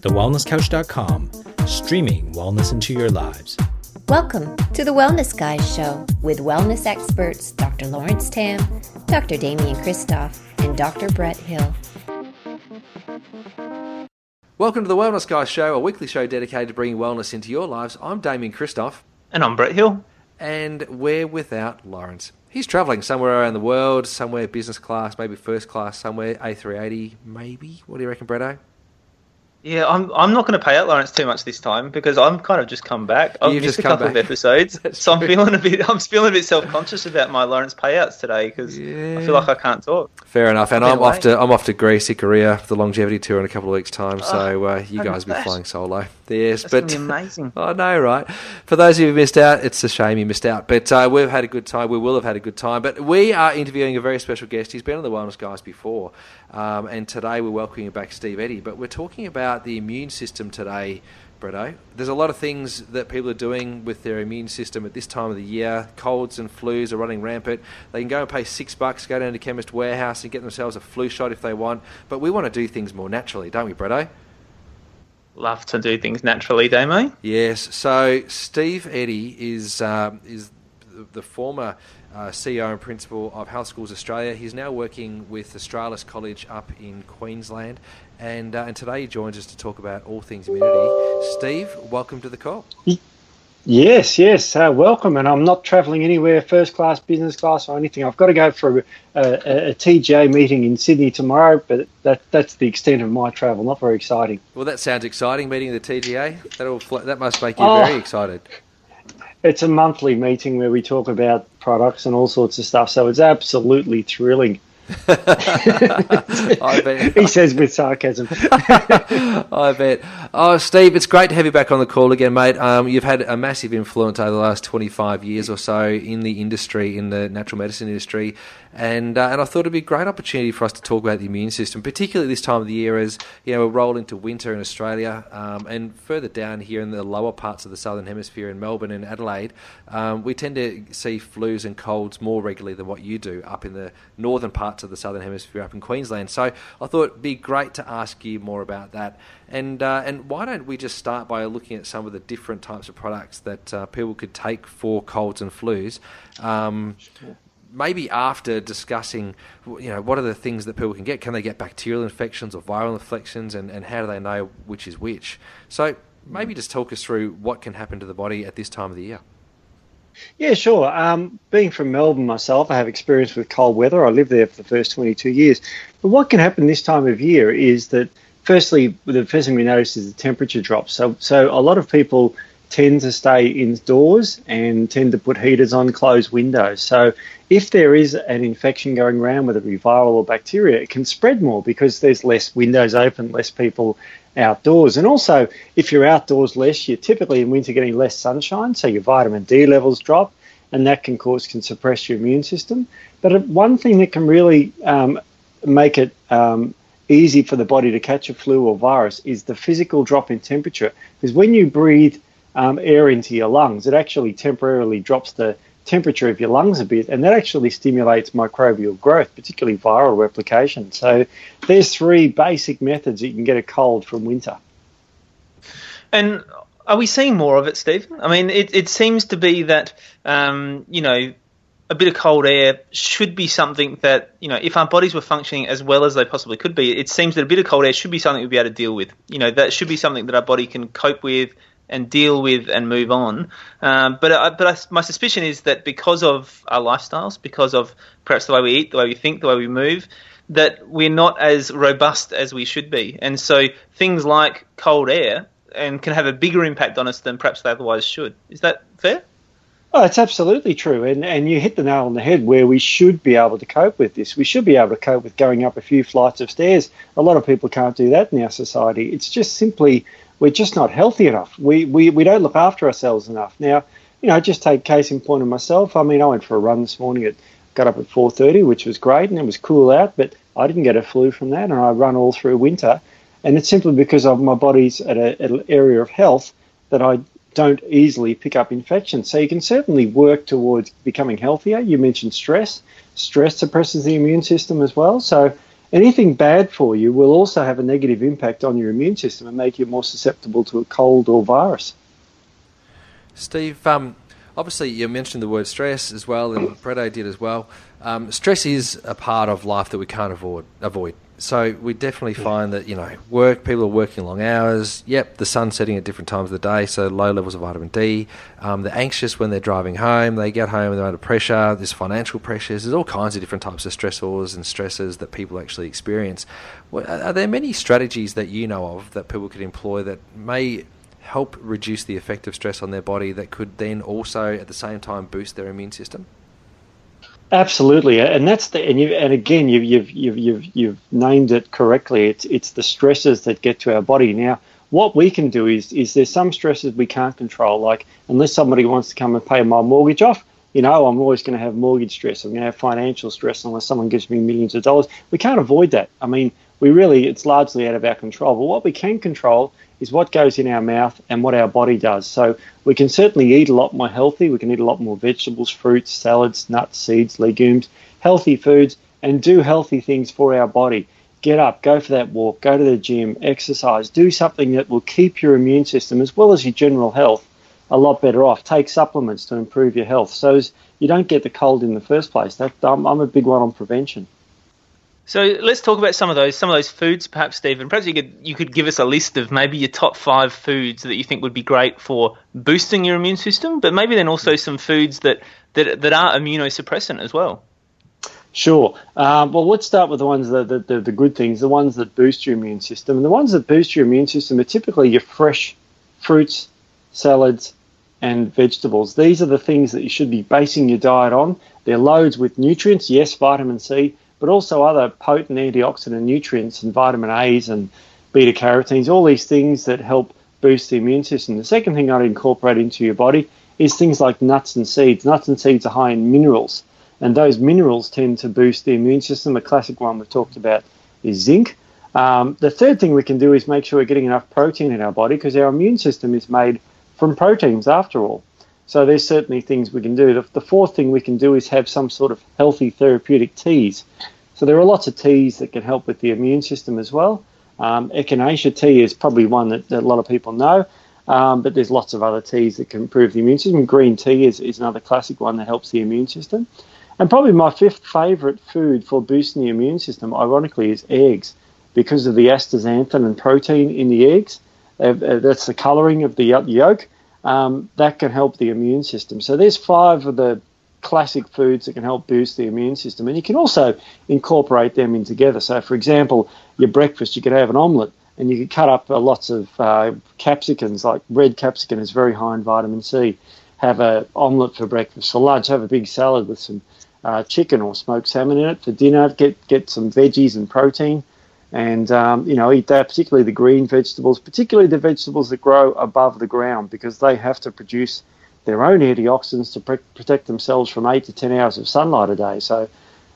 TheWellnessCouch.com, streaming wellness into your lives. Welcome to the Wellness Guys Show with wellness experts Dr. Lawrence Tam, Dr. Damian Kristof, and Dr. Brett Hill. Welcome to the Wellness Guys Show, a weekly show dedicated to bringing wellness into your lives. I'm Damian Kristof. And I'm Brett Hill. And we're without Lawrence. He's travelling somewhere around the world, somewhere business class, maybe first class, somewhere A380, maybe. What do you reckon, Bretto? Yeah, I'm. I'm not going to pay out Lawrence too much this time because I'm kind of just come back. I've You've missed just a couple back. of episodes, so I'm true. feeling a bit. I'm feeling a bit self conscious about my Lawrence payouts today because yeah. I feel like I can't talk. Fair enough. And I'm off to I'm off to Greece, Ikaria, for the longevity tour in a couple of weeks' time. So uh, you guys will be flying solo. Yes, That's but be amazing. I know, right? For those of you who missed out, it's a shame you missed out. But uh, we've had a good time. We will have had a good time. But we are interviewing a very special guest. He's been on the Wellness Guys before. Um, and today we're welcoming back Steve Eddy. But we're talking about the immune system today, Bretto. There's a lot of things that people are doing with their immune system at this time of the year. Colds and flus are running rampant. They can go and pay six bucks, go down to Chemist Warehouse and get themselves a flu shot if they want. But we want to do things more naturally, don't we, Bretto? Love to do things naturally, Damo. Yes. So Steve Eddy is um, is the, the former uh, CEO and principal of Health Schools Australia. He's now working with Australis College up in Queensland, and uh, and today he joins us to talk about all things immunity. Steve, welcome to the call. Yes, yes, uh, welcome. And I'm not travelling anywhere, first class, business class, or anything. I've got to go for a, a, a TGA meeting in Sydney tomorrow, but that, that's the extent of my travel. Not very exciting. Well, that sounds exciting. Meeting the TGA. That'll that must make you Oh. very excited. It's a monthly meeting where we talk about products and all sorts of stuff, so it's absolutely thrilling. I bet. He says with sarcasm. I bet. Oh, Steve, it's great to have you back on the call again, mate. Um, you've had a massive influence over the last 25 years or so in the industry, in the natural medicine industry, and uh, and I thought it'd be a great opportunity for us to talk about the immune system, particularly this time of the year as you know we roll into winter in Australia, um, and further down here in the lower parts of the southern hemisphere in Melbourne and Adelaide, um, we tend to see flus and colds more regularly than what you do up in the northern parts of the southern hemisphere, up in Queensland. So I thought it'd be great to ask you more about that. And uh, and why don't we just start by looking at some of the different types of products that uh, people could take for colds and flus? Um, maybe after discussing, you know, what are the things that people can get? Can they get bacterial infections or viral infections, and, and how do they know which is which? So maybe just talk us through what can happen to the body at this time of the year. Yeah, sure. Um, being from Melbourne myself, I have experience with cold weather. I lived there for the first 22 years. But what can happen this time of year is that, firstly, the first thing we notice is the temperature drops. So, so a lot of people tend to stay indoors and tend to put heaters on, close windows. So, if there is an infection going around, whether it be viral or bacteria, it can spread more because there's less windows open, less people outdoors. And also, if you're outdoors less, you're typically in winter getting less sunshine, so your vitamin D levels drop, and that can cause can suppress your immune system. But uh, one thing that can really um, make it um, easy for the body to catch a flu or virus is the physical drop in temperature. Because when you breathe um, air into your lungs, it actually temporarily drops the temperature of your lungs a bit, and that actually stimulates microbial growth, particularly viral replication. So there's three basic methods that you can get a cold from winter. And are we seeing more of it, Stephen? I mean, it, it seems to be that um, you know a bit of cold air should be something that you know if our bodies were functioning as well as they possibly could be, it seems that a bit of cold air should be something we'd be able to deal with. You know, that should be something that our body can cope with and deal with and move on. Um, but I, but I, my suspicion is that because of our lifestyles, because of perhaps the way we eat, the way we think, the way we move, that we're not as robust as we should be. And so things like cold air and can have a bigger impact on us than perhaps they otherwise should. Is that fair? Oh, it's absolutely true, and and you hit the nail on the head. Where we should be able to cope with this, we should be able to cope with going up a few flights of stairs. A lot of people can't do that in our society. It's just simply we're just not healthy enough. We we, we don't look after ourselves enough. Now, you know, just take case in point of myself. I mean, I went for a run this morning. At got up at 4:30, which was great, and it was cool out. But I didn't get a flu from that, and I run all through winter. And it's simply because of my body's at, at an area of health that I don't easily pick up infections. So you can certainly work towards becoming healthier. You mentioned stress. Stress suppresses the immune system as well. So anything bad for you will also have a negative impact on your immune system and make you more susceptible to a cold or virus. Steve, um, obviously you mentioned the word stress as well, and Brett did as well. Um, stress is a part of life that we can't avoid. Avoid. So we definitely find that you know work people are working long hours. Yep, the sun's setting at different times of the day, so low levels of vitamin D. Um, they're anxious when they're driving home. They get home and they're under pressure. There's financial pressures. There's all kinds of different types of stressors and stresses that people actually experience. Are there many strategies that you know of that people could employ that may help reduce the effect of stress on their body that could then also at the same time boost their immune system? Absolutely, and that's the and you and again you've you've you've you've, you've named it correctly. It's it's the stresses that get to our body. Now, what we can do is is there's some stresses we can't control. Like unless somebody wants to come and pay my mortgage off, you know, I'm always going to have mortgage stress. I'm going to have financial stress unless someone gives me millions of dollars. We can't avoid that. I mean, we really it's largely out of our control. But what we can control is what goes in our mouth and what our body does. So we can certainly eat a lot more healthy. We can eat a lot more vegetables, fruits, salads, nuts, seeds, legumes, healthy foods, and do healthy things for our body. Get up, go for that walk, go to the gym, exercise, do something that will keep your immune system as well as your general health a lot better off. Take supplements to improve your health so you don't get the cold in the first place. That, I'm, I'm a big one on prevention. So let's talk about some of those some of those foods, perhaps, Stephen. Perhaps you could you could give us a list of maybe your top five foods that you think would be great for boosting your immune system, but maybe then also some foods that that, that are immunosuppressant as well. Sure. Um, well, let's start with the ones that the, the, the good things, the ones that boost your immune system. And the ones that boost your immune system are typically your fresh fruits, salads, and vegetables. These are the things that you should be basing your diet on. They're loads with nutrients, yes, vitamin C, but also other potent antioxidant nutrients and vitamin A's and beta carotenes, all these things that help boost the immune system. The second thing I'd incorporate into your body is things like nuts and seeds. Nuts and seeds are high in minerals, and those minerals tend to boost the immune system. A classic one we've talked about is zinc. Um, the third thing we can do is make sure we're getting enough protein in our body because our immune system is made from proteins after all. So there's certainly things we can do. The, the, fourth thing we can do is have some sort of healthy therapeutic teas. So there are lots of teas that can help with the immune system as well. Um, echinacea tea is probably one that, that a lot of people know, um, but there's lots of other teas that can improve the immune system. Green tea is, is another classic one that helps the immune system. And probably my fifth favourite food for boosting the immune system, ironically, is eggs because of the astaxanthin and protein in the eggs. Uh, uh, that's the colouring of the yolk um, that can help the immune system. So there's five of the classic foods that can help boost the immune system, and you can also incorporate them in together. So, for example, your breakfast, you could have an omelette, and you could cut up uh, lots of uh, capsicums. Like red capsicum is very high in vitamin C. Have a omelette for breakfast. For lunch, have a big salad with some uh, chicken or smoked salmon in it. For dinner, get get some veggies and protein and um, you know eat that, particularly the green vegetables, particularly the vegetables that grow above the ground, because they have to produce their own antioxidants to pre- protect themselves from eight to ten hours of sunlight a day. So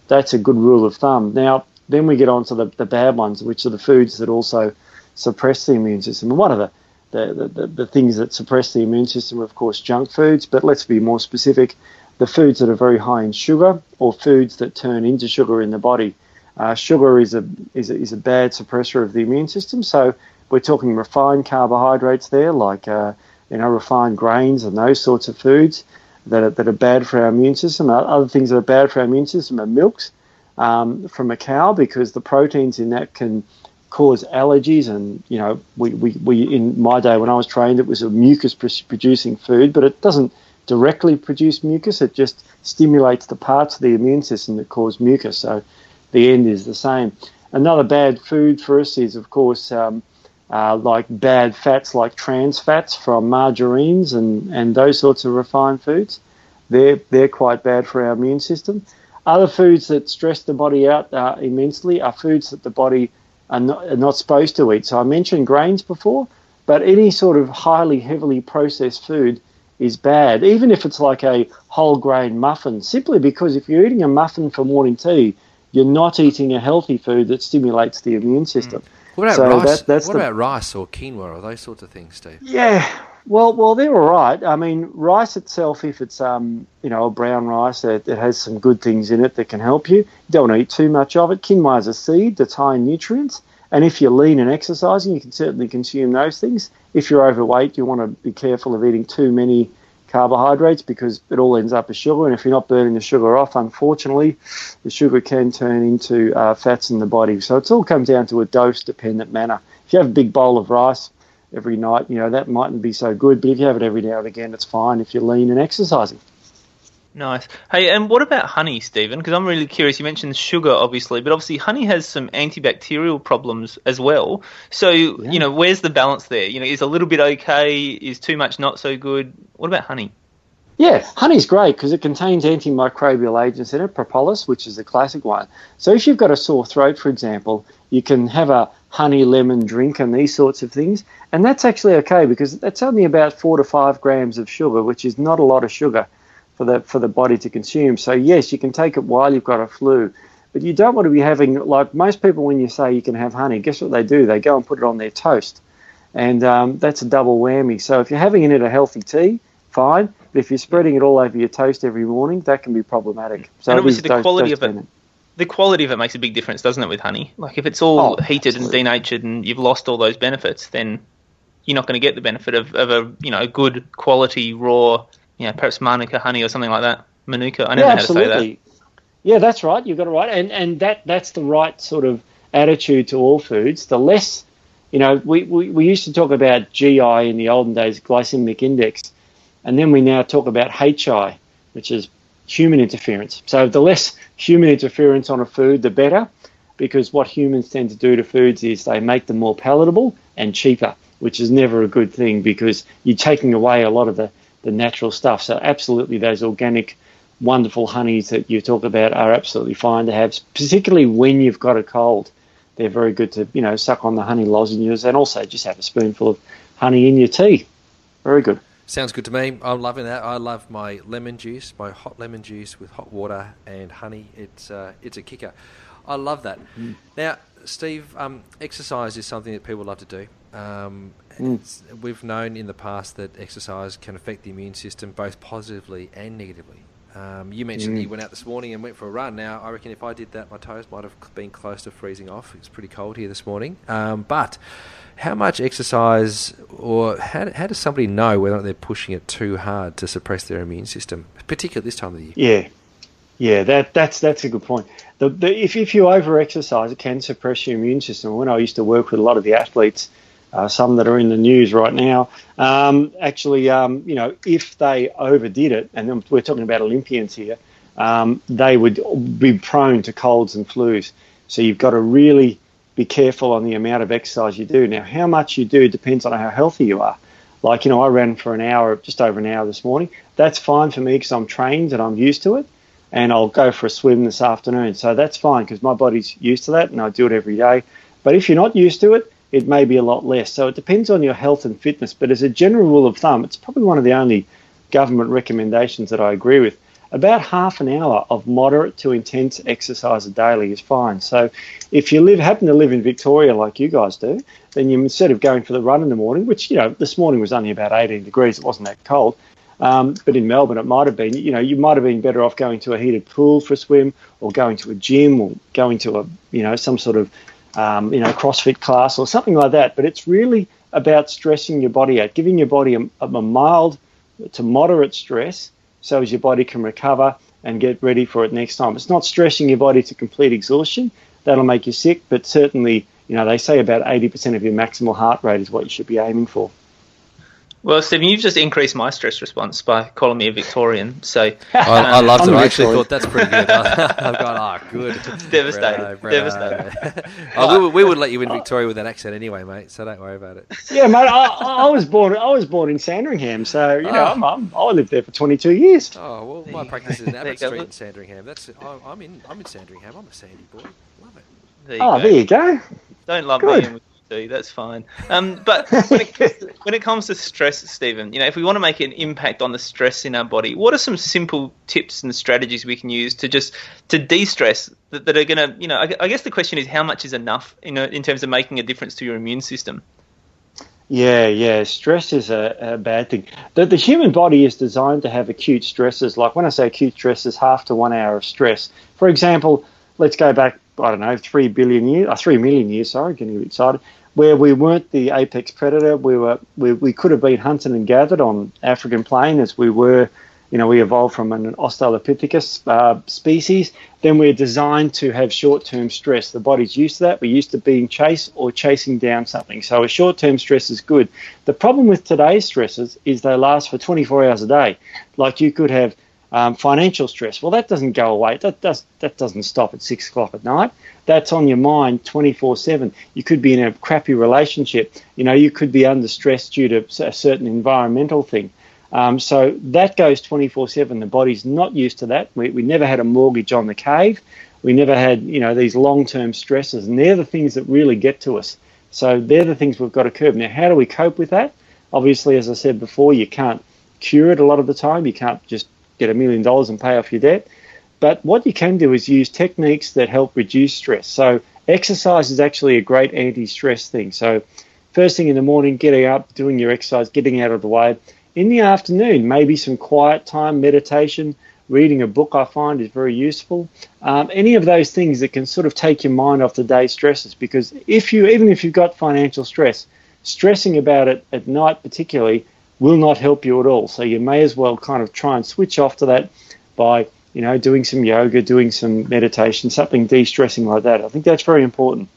that's a good rule of thumb. Now, then we get on to the, the bad ones, which are the foods that also suppress the immune system. And one of the the, the, the things that suppress the immune system are, of course, junk foods, but let's be more specific the foods that are very high in sugar or foods that turn into sugar in the body. Uh, sugar is a, is a, is a bad suppressor of the immune system. So we're talking refined carbohydrates there, like uh, you know refined grains and those sorts of foods that are, that are bad for our immune system. Other things that are bad for our immune system are milks um, from a cow because the proteins in that can cause allergies. And you know, we, we, we in my day when I was trained, it was a mucus producing food, but it doesn't directly produce mucus. It just stimulates the parts of the immune system that cause mucus. So the end is the same. Another bad food for us is, of course, um, uh, like bad fats, like trans fats from margarines and, and those sorts of refined foods. They're, they're quite bad for our immune system. Other foods that stress the body out uh, immensely are foods that the body are not, are not supposed to eat. So I mentioned grains before, but any sort of highly, heavily processed food is bad, even if it's like a whole grain muffin, simply because if you're eating a muffin for morning tea, you're not eating a healthy food that stimulates the immune system. Mm. What about so rice? That, what the, about rice or quinoa or those sorts of things, Steve? Yeah, Well, well, they're all right. I mean, rice itself, if it's um, you know, a brown rice, it, it has some good things in it that can help you. You don't eat too much of it. Quinoa is a seed that's high in nutrients, and if you're lean and exercising, you can certainly consume those things. If you're overweight, you want to be careful of eating too many carbohydrates because it all ends up as sugar. And if you're not burning the sugar off, unfortunately, the sugar can turn into uh, fats in the body. So it all comes down to a dose dependent manner. If you have a big bowl of rice every night, you know, that mightn't be so good. But if you have it every now and again, it's fine if you're lean and exercising. Nice. Hey, and what about honey, Stephen? Because I'm really curious. You mentioned sugar, obviously, but obviously honey has some antibacterial problems as well. So, yeah. you know, where's the balance there? You know, is a little bit okay? Is too much not so good? What about honey? Yeah, honey's great because it contains antimicrobial agents in it, propolis, which is the classic one. So if you've got a sore throat, for example, you can have a honey lemon drink and these sorts of things, and that's actually okay because that's only about four to five grams of sugar, which is not a lot of sugar for the for the body to consume. So yes, you can take it while you've got a flu, but you don't want to be having like most people when you say you can have honey. Guess what they do? They go and put it on their toast, and um, that's a double whammy. So if you're having it in a healthy tea, fine. But if you're spreading it all over your toast every morning, that can be problematic. So and obviously the quality of it. The quality of it makes a big difference, doesn't it, with honey? Like if it's all oh, heated absolutely. and denatured and you've lost all those benefits, then you're not going to get the benefit of, of a you know good quality raw yeah, perhaps Manuka honey or something like that. Manuka, I never yeah, know how to say that. Yeah, that's right. You've got it right, and and that that's the right sort of attitude to all foods. The less, you know, we, we, we used to talk about GI in the olden days, glycemic index, and then we now talk about HI, which is human interference. So the less human interference on a food, the better, because what humans tend to do to foods is they make them more palatable and cheaper, which is never a good thing because you're taking away a lot of the the natural stuff. So absolutely, those organic, wonderful honeys that you talk about are absolutely fine to have, particularly when you've got a cold. They're very good to you know suck on the honey lozenges and also just have a spoonful of honey in your tea. Very good. Sounds good to me. I'm loving that. I love my lemon juice, my hot lemon juice with hot water and honey. It's uh, it's a kicker. I love that. Mm. Now, Steve, um, exercise is something that people love to do. Um, mm. We've known in the past that exercise can affect the immune system both positively and negatively. Um, you mentioned mm. you went out this morning and went for a run. Now, I reckon if I did that, my toes might have been close to freezing off. It's pretty cold here this morning. Um, but how much exercise, or how, how does somebody know whether they're pushing it too hard to suppress their immune system, particularly this time of the year? Yeah, yeah, that that's that's a good point. The, the, if if you over exercise, it can suppress your immune system. When I used to work with a lot of the athletes uh, some that are in the news right now. Um, actually, um, you know, if they overdid it, and we're talking about Olympians here, um, they would be prone to colds and flus. So you've got to really be careful on the amount of exercise you do. Now, how much you do depends on how healthy you are. Like, you know, I ran for an hour, just over an hour this morning. That's fine for me because I'm trained and I'm used to it. And I'll go for a swim this afternoon. So that's fine because my body's used to that and I do it every day. But if you're not used to it, it may be a lot less. So it depends on your health and fitness. But as a general rule of thumb, it's probably one of the only government recommendations that I agree with. About half an hour of moderate to intense exercise daily is fine. So if you live happen to live in Victoria like you guys do, then you instead of going for the run in the morning, which you know this morning was only about 18 degrees, it wasn't that cold. Um, but in Melbourne, it might have been. You know, you might have been better off going to a heated pool for a swim, or going to a gym, or going to a you know some sort of um, you know, CrossFit class or something like that. But it's really about stressing your body out, giving your body a, a mild to moderate stress so as your body can recover and get ready for it next time. It's not stressing your body to complete exhaustion. That'll make you sick, but certainly, you know, they say about 80% of your maximal heart rate is what you should be aiming for. Well, Stephen, you've just increased my stress response by calling me a Victorian. So I, I loved it. I actually thought that's pretty good. I've gone, oh, good. Devastated. Devastated. oh, we, would, we would let you in Victoria with that accent anyway, mate. So don't worry about it. Yeah, mate. I, I was born. I was born in Sandringham, so you know, oh. I'm, I'm, i lived there for 22 years. Oh well, my practice is in Abbott Street in Sandringham. That's I'm in. I'm in Sandringham. I'm a Sandy boy. Love it. There oh, go. there you go. Don't love Good. me in with that's fine. Um, but when it, when it comes to stress, Stephen, you know, if we want to make an impact on the stress in our body, what are some simple tips and strategies we can use to just to de-stress that, that are going to, you know, I, I, guess the question is how much is enough, you know, in terms of making a difference to your immune system. Yeah, yeah. Stress is a, a bad thing. The, the human body is designed to have acute stresses. Like when I say acute stresses, half to one hour of stress. For example, let's go back, I don't know, three billion years, uh, three million years, sorry, getting excited, where we weren't the apex predator. We were we, we could have been hunted and gathered on African plain as we were you know, we evolved from an Australopithecus uh, species, then we're designed to have short-term stress. The body's used to that. We're used to being chased or chasing down something. So a short-term stress is good. The problem with today's stresses is they last for 24 hours a day. Like you could have um, financial stress. Well, that doesn't go away. That does that doesn't stop at six o'clock at night. That's on your mind 24/7. You could be in a crappy relationship. You know, you could be under stress due to a certain environmental thing. Um, so that goes 24 7. The body's not used to that. We, we never had a mortgage on the cave. We never had, you know, these long term stresses. And they're the things that really get to us. So they're the things we've got to curb. Now, how do we cope with that? Obviously, as I said before, you can't cure it a lot of the time. You can't just get a million dollars and pay off your debt. But what you can do is use techniques that help reduce stress. So exercise is actually a great anti-stress thing. So first thing in the morning, getting up, doing your exercise, getting out of the way in the afternoon, maybe some quiet time, meditation, reading a book, I find is very useful. Um, any of those things that can sort of take your mind off the day's stresses, because if you, even if you've got financial stress, stressing about it at night particularly will not help you at all. So you may as well kind of try and switch off to that by, you know, doing some yoga, doing some meditation, something de-stressing like that. I think that's very important.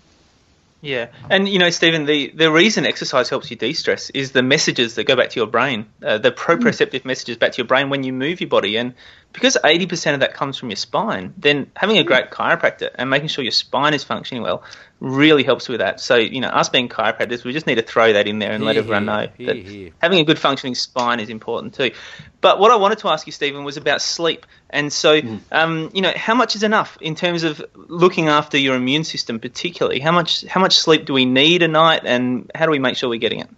Yeah, and you know, Stephen, the, the reason exercise helps you de-stress is the messages that go back to your brain, uh, the proprioceptive messages back to your brain when you move your body, and because 80% of that comes from your spine, then having a great chiropractor and making sure your spine is functioning well really helps with that. So, you know, us being chiropractors, we just need to throw that in there and let everyone know that having a good functioning spine is important too. But what I wanted to ask you, Stephen, was about sleep. And so, mm. um, you know, how much is enough in terms of looking after your immune system, particularly? How much how much sleep do we need a night, and how do we make sure we're getting it?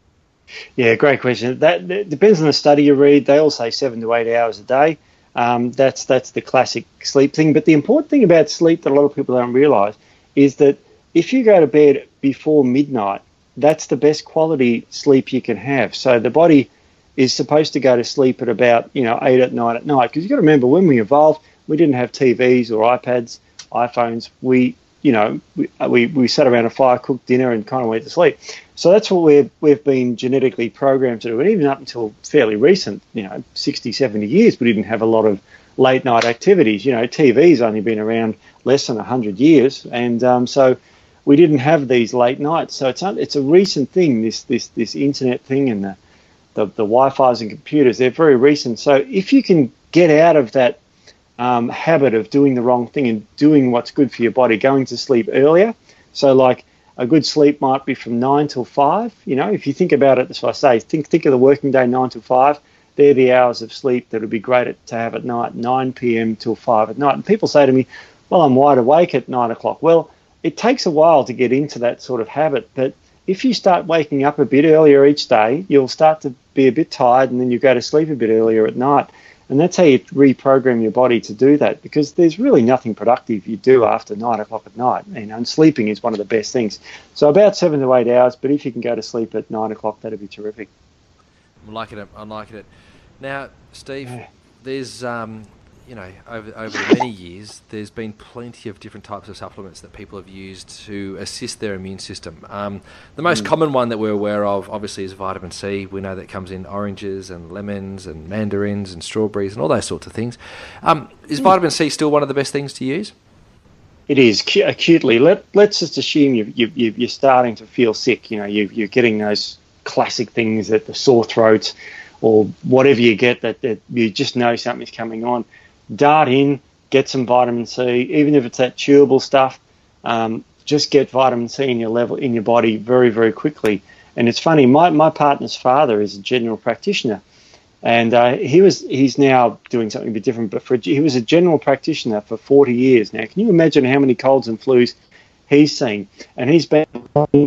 Yeah, great question. That, that depends on the study you read. They all say seven to eight hours a day. Um, that's that's the classic sleep thing. But the important thing about sleep that a lot of people don't realise is that if you go to bed before midnight, that's the best quality sleep you can have. So the body is supposed to go to sleep at about you know eight at night at night because you've got to remember when we evolved, we didn't have TVs or iPads, iPhones. We you know, we, we, we sat around a fire, cooked dinner, and kind of went to sleep. So that's what we've, we've been genetically programmed to do. And even up until fairly recent, you know, 60, 70 years, we didn't have a lot of late night activities. You know, TV's only been around less than 100 years. And um, so we didn't have these late nights. So it's, it's a recent thing, this, this, this internet thing and the, the, the Wi-Fi's and computers. They're very recent. So if you can get out of that um, habit of doing the wrong thing and doing what's good for your body, going to sleep earlier. So, like a good sleep might be from nine till five. You know, if you think about it, as I say, think think of the working day nine till five. They're the hours of sleep that would be great to have at night, 9 p.m. till 5 at night. And people say to me, well, I'm wide awake at 9 o'clock. Well, it takes a while to get into that sort of habit, but if you start waking up a bit earlier each day, you'll start to be a bit tired and then you go to sleep a bit earlier at night. And that's how you reprogram your body to do that because there's really nothing productive you do after nine o'clock at night. You know, and sleeping is one of the best things. So about seven to eight hours, but if you can go to sleep at nine o'clock, that'd be terrific. I'm liking it. I'm liking it. Now, Steve, yeah. there's um, you know, over over the many years, there's been plenty of different types of supplements that people have used to assist their immune system. Um, the most mm. common one that we're aware of, obviously, is vitamin C. We know that comes in oranges and lemons and mandarins and strawberries and all those sorts of things. Um, is mm. vitamin C still one of the best things to use? It is acutely. Let Let's just assume you, you, you're starting to feel sick. You know, you, you're getting those classic things that the sore throat or whatever you get that, that you just know something's coming on dart in, get some vitamin C, even if it's that chewable stuff. Um, just get vitamin C in your level in your body very very quickly. And it's funny, my, my partner's father is a general practitioner, and uh, he was he's now doing something a bit different. But for he was a general practitioner for 40 years now. Can you imagine how many colds and flus he's seen? And he's been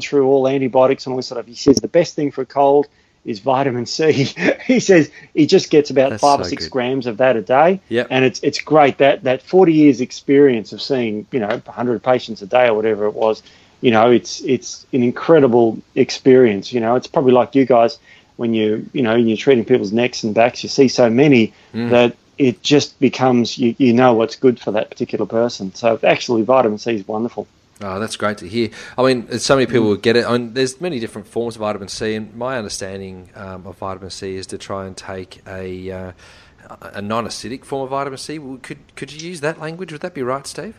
through all antibiotics and all this sort of. He says the best thing for a cold is vitamin C. he says he just gets about That's five so or six good. grams of that a day. Yep. And it's it's great that that 40 years experience of seeing, you know, 100 patients a day or whatever it was, you know, it's it's an incredible experience. You know, it's probably like you guys when you you know you're treating people's necks and backs. You see so many mm. that it just becomes you, you know what's good for that particular person. So actually, vitamin C is wonderful. Oh, that's great to hear. I mean, so many people would get it. I mean, there's many different forms of vitamin C, and my understanding um, of vitamin C is to try and take a uh, a non-acidic form of vitamin C. Could could you use that language? Would that be right, Steve?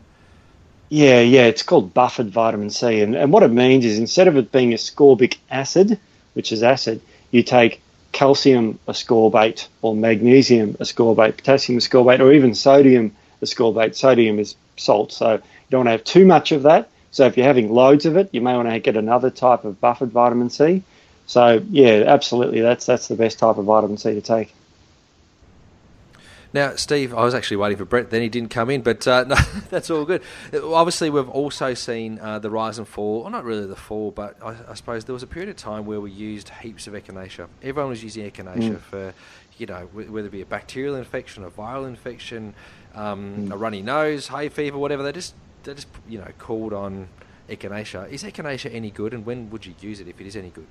Yeah, yeah, it's called buffered vitamin C, and, and what it means is instead of it being ascorbic acid, which is acid, you take calcium ascorbate or magnesium ascorbate, potassium ascorbate, or even sodium ascorbate. Sodium is salt, so you don't want to have too much of that. So if you're having loads of it, you may want to get another type of buffered vitamin C. So yeah, absolutely, that's that's the best type of vitamin C to take. Now, Steve, I was actually waiting for Brett, then he didn't come in, but uh, no, that's all good. Obviously, we've also seen uh, the rise and fall, well, not really the fall, but I, I, suppose there was a period of time where we used heaps of echinacea. Everyone was using echinacea mm. for, you know, whether it be a bacterial infection, a viral infection, um, mm. a runny nose, hay fever, whatever. They just, they just, you know, called on echinacea. Is echinacea any good, and when would you use it if it is any good?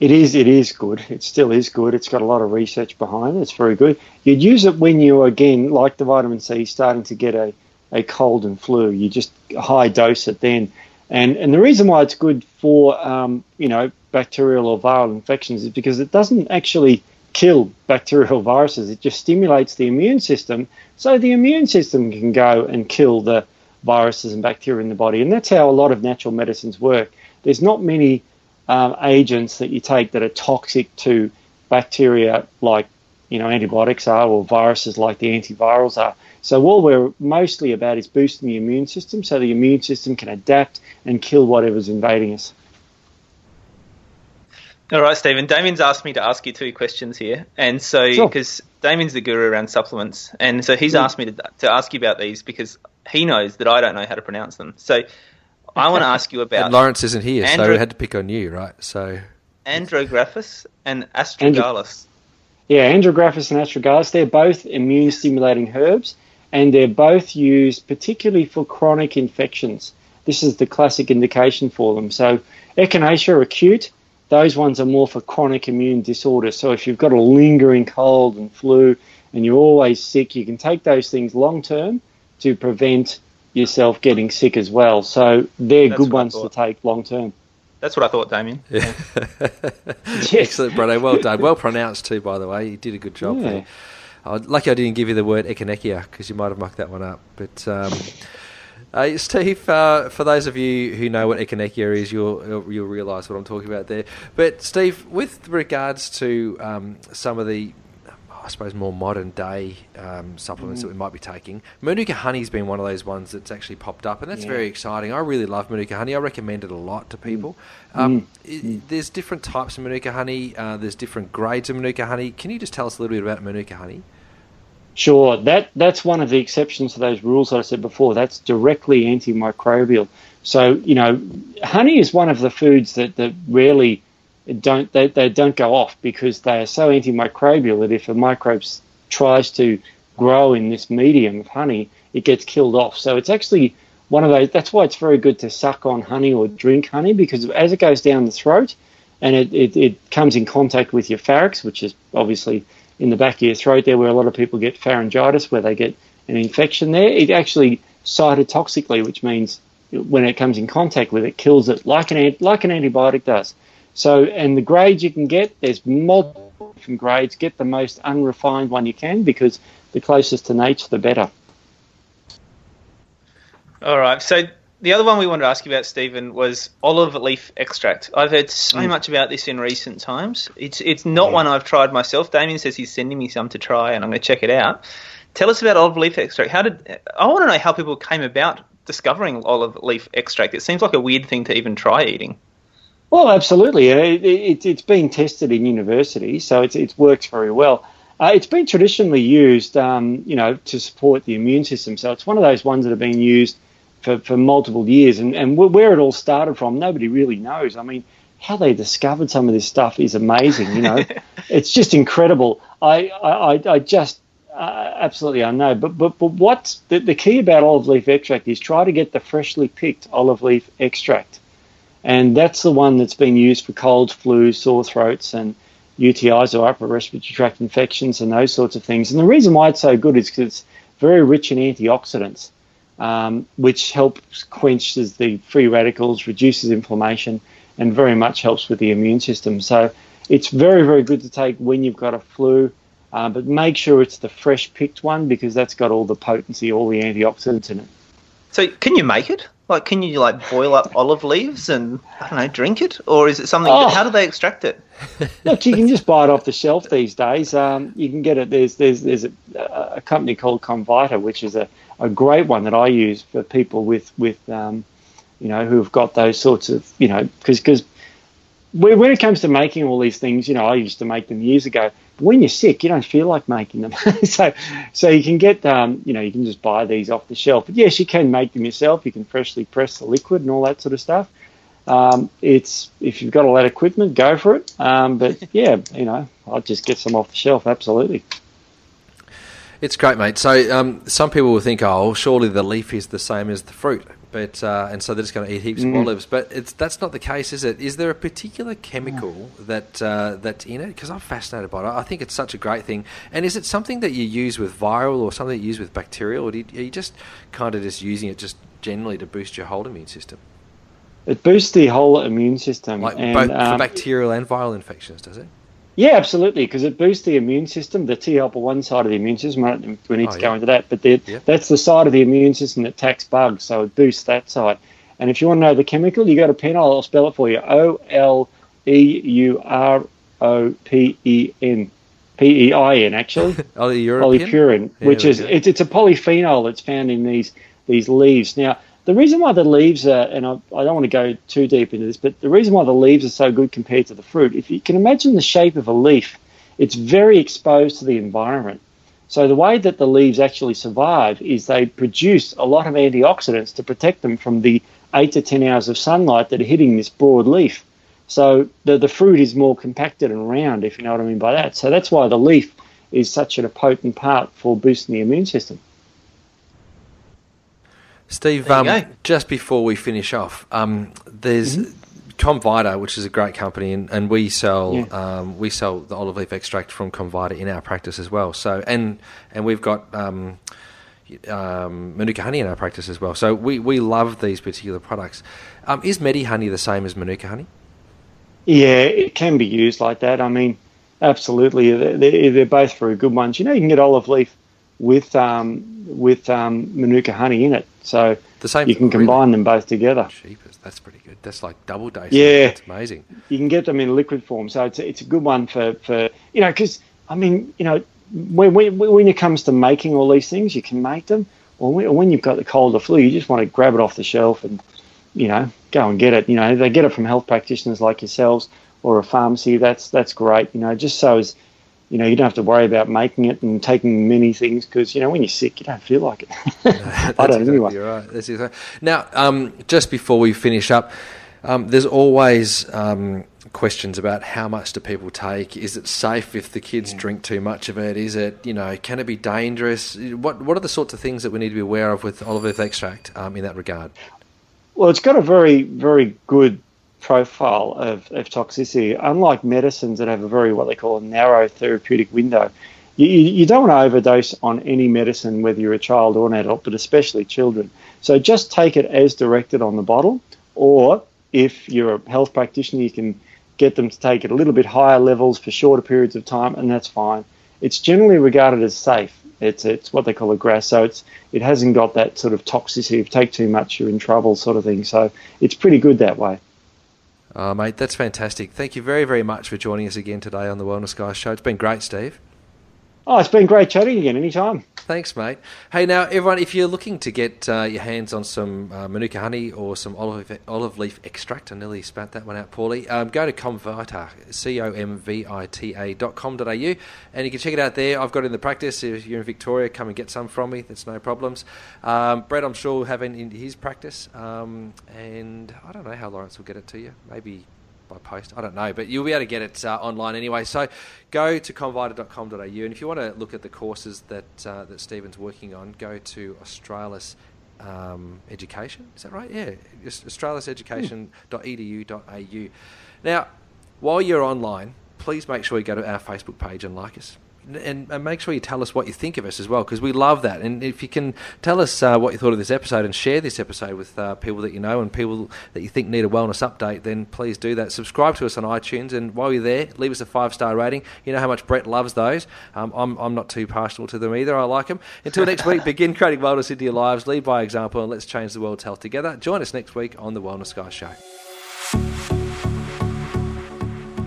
It is. It is good. It still is good. It's got a lot of research behind it. It's very good. You'd use it when you again, like the vitamin C, starting to get a, a cold and flu. You just high dose it then, and and the reason why it's good for um, you know bacterial or viral infections is because it doesn't actually kill bacterial viruses. It just stimulates the immune system, so the immune system can go and kill the viruses and bacteria in the body. And that's how a lot of natural medicines work. There's not many um, agents that you take that are toxic to bacteria, like you know antibiotics are, or viruses like the antivirals are. So all we're mostly about is boosting the immune system, so the immune system can adapt and kill whatever's invading us. All right, Stephen. Damian's asked me to ask you two questions here, and so because sure. Damian's the guru around supplements, and so he's mm. asked me to, to ask you about these because he knows that I don't know how to pronounce them. So I want to ask you about. And Lawrence isn't here, Andro- so we had to pick on you, right? So. Andrographis and astragalus. yeah, andrographis and astragalus, they're both immune stimulating herbs and they're both used particularly for chronic infections. This is the classic indication for them. So, echinacea are acute, those ones are more for chronic immune disorders. So, if you've got a lingering cold and flu and you're always sick, you can take those things long term to prevent yourself getting sick as well. So they're That's good ones to take long term. That's what I thought, Damian. Yeah. Excellent, Bruno. Well done. Well pronounced too, by the way. You did a good job yeah. there. Oh, lucky I didn't give you the word echinacea because you might have mucked that one up. But um, uh, Steve, uh, for those of you who know what echinacea is, you'll you'll realise what I'm talking about there. But Steve, with regards to um, some of the I suppose, more modern day um, supplements mm. that we might be taking. Manuka honey's been one of those ones that's actually popped up, and that's yeah. very exciting. I really love Manuka honey. I recommend it a lot to mm. people. Mm. Um, mm. there's different types of Manuka honey. Uh, there's different grades of Manuka honey. Can you just tell us a little bit about Manuka honey? Sure, that that's one of the exceptions to those rules that I said before. That's directly antimicrobial. So you know, honey is one of the foods that that rarely don't they, they don't go off because they are so antimicrobial that if a microbe tries to grow in this medium of honey, it gets killed off. So it's actually one of those. That's why it's very good to suck on honey or drink honey because as it goes down the throat and it, it, it comes in contact with your pharynx, which is obviously in the back of your throat there where a lot of people get pharyngitis, where they get an infection there, it actually cytotoxically, which means when it comes in contact with it, kills it like an like an antibiotic does. So, and the grades you can get, there's multiple different grades. Get the most unrefined one you can because the closest to nature, the better. All right. So the other one we wanted to ask you about, Stephen, was olive leaf extract. I've heard so mm. much about this in recent times. It's it's not yeah. one I've tried myself. Damian says he's sending me some to try, and I'm going to check it out. Tell us about olive leaf extract. How did I want to know how people came about discovering olive leaf extract? It seems like a weird thing to even try eating. Well, absolutely. It, it, it's been tested in universities, so it's, it works very well. Uh, it's been traditionally used, um, you know, to support the immune system. So it's one of those ones that have been used for, for multiple years. And, and where it all started from, nobody really knows. I mean, how they discovered some of this stuff is amazing. You know, it's just incredible. I, I, I just uh, absolutely, I know. But but but what's the, the key about olive leaf extract is try to get the freshly picked olive leaf extract, and that's the one that's been used for colds, flu, sore throats, and UTIs or upper respiratory tract infections and those sorts of things. And the reason why it's so good is because it's very rich in antioxidants, um, which helps quenches the free radicals, reduces inflammation, and very much helps with the immune system. So it's very, very good to take when you've got a flu, uh, but make sure it's the fresh picked one because that's got all the potency, all the antioxidants in it. So can you make it? Like, can you like boil up olive leaves and I don't know, drink it, or is it something? Oh. How do they extract it? Look, you can just buy it off the shelf these days. Um, you can get it. There's there's there's a, a company called Comvita, which is a, a great one that I use for people with with um, you know who've got those sorts of you know because because when it comes to making all these things, you know, I used to make them years ago. When you're sick, you don't feel like making them. so, so you can get, um, you know, you can just buy these off the shelf. But yes, you can make them yourself. You can freshly press the liquid and all that sort of stuff. Um, it's if you've got all that equipment, go for it. Um, but yeah, you know, I'll just get some off the shelf. Absolutely. It's great, mate. So um, some people will think, oh, surely the leaf is the same as the fruit, but uh, and so they're just going to eat heaps Mm. of olives. But it's that's not the case, is it? Is there a particular chemical that uh, that's in it? Because I'm fascinated by it. I think it's such a great thing. And is it something that you use with viral or something that you use with bacterial, or do you, are you just kind of just using it just generally to boost your whole immune system, It boosts the whole immune system. like and, both for um, bacterial and viral infections? Does it? Yeah, absolutely, because it boosts the immune system, the T helper one side of the immune system. We need Oh, to yeah. go into that, but the, Yeah. that's the side of the immune system that attacks bugs, so it boosts that side. And if you want to know the chemical, you go to pen. I'll spell it for you: O L E U R O P E N, P E I N actually. Oh, polypurin, Yeah, which is it's, it's a polyphenol that's found in these these leaves. Now, the reason why the leaves are, and I, I don't want to go too deep into this, but the reason why the leaves are so good compared to the fruit, if you can imagine the shape of a leaf, it's very exposed to the environment. So the way that the leaves actually survive is they produce a lot of antioxidants to protect them from the eight to ten hours of sunlight that are hitting this broad leaf. So the the fruit is more compacted and round, if you know what I mean by that. So that's why the leaf is such a potent part for boosting the immune system. Steve, um, just before we finish off, um, there's Comvita, which is a great company, and, and we sell Yeah. um, we sell the olive leaf extract from Comvita in our practice as well. So and and we've got um, um, Manuka honey in our practice as well. So we, we love these particular products. Um, is Medihoney the same as Manuka honey? Yeah, it can be used like that. I mean, absolutely, they're, they're both very good ones. You know, you can get olive leaf with um, with um, Manuka honey in it, so The same. you can really? combine them both together. Cheapers. That's pretty good. That's like double dose. Yeah. That's amazing. you can get them in liquid form. So it's a, it's a good one for, for you know because I mean you know when, when when it comes to making all these things, you can make them. Or when, or when you've got the cold or flu, you just want to grab it off the shelf and you know go and get it. You know they get it from health practitioners like yourselves or a pharmacy. That's that's great. You know just so as you know you don't have to worry about making it and taking many things because you know when you're sick you don't feel like it. I That's don't anyway. right. That's exactly. Now, um, just before we finish up, um, there's always um, questions about how much do people take? Is it safe if the kids drink too much of it? Is it you know can it be dangerous? What what are the sorts of things that we need to be aware of with olive leaf extract um, in that regard? Well, it's got a very, very good profile of, of toxicity. Unlike medicines that have a very, what they call a narrow therapeutic window, you, you don't want to overdose on any medicine, whether you're a child or an adult, but especially children. So just take it as directed on the bottle, or if you're a health practitioner, you can get them to take it a little bit higher levels for shorter periods of time, and that's fine. It's generally regarded as safe. It's it's what they call a GRAS, so it's it hasn't got that sort of toxicity. If take too much, you're in trouble, sort of thing. So it's pretty good that way. Uh, mate, that's fantastic. Thank you very very much for joining us again today on the Wellness Guys show. It's been great, Steve. Oh, it's been great chatting again. Anytime. Thanks, mate. Hey, now, everyone, if you're looking to get uh, your hands on some uh, Manuka honey or some olive, olive leaf extract, I nearly spat that one out poorly, um, go to Comvita, C-O-M-V-I-T-A dot com dot au, and you can check it out there. I've got it in the practice. If you're in Victoria, come and get some from me. That's no problems. Um, Brett, I'm sure, will have it in his practice, um, and I don't know how Lawrence will get it to you. Maybe by post. I don't know, but you'll be able to get it uh, online anyway. So go to comvita.com.au, and if you want to look at the courses that uh, that Stephen's working on, go to Australis um, Education. Is that right? Yeah, australiseducation.edu.au. Now, while you're online, please make sure you go to our Facebook page and like us and, and, make sure you tell us what you think of us as well, because we love that. And if you can tell us uh, what you thought of this episode and share this episode with uh, people that you know and people that you think need a wellness update, then please do that. Subscribe to us on iTunes, and while you're there, leave us a five star rating. You know how much Brett loves those. Um, I'm, I'm not too partial to them either. I like them. Until next week, begin creating wellness into your lives, lead by example, and let's change the world's health together. Join us next week on the Wellness Guy Show.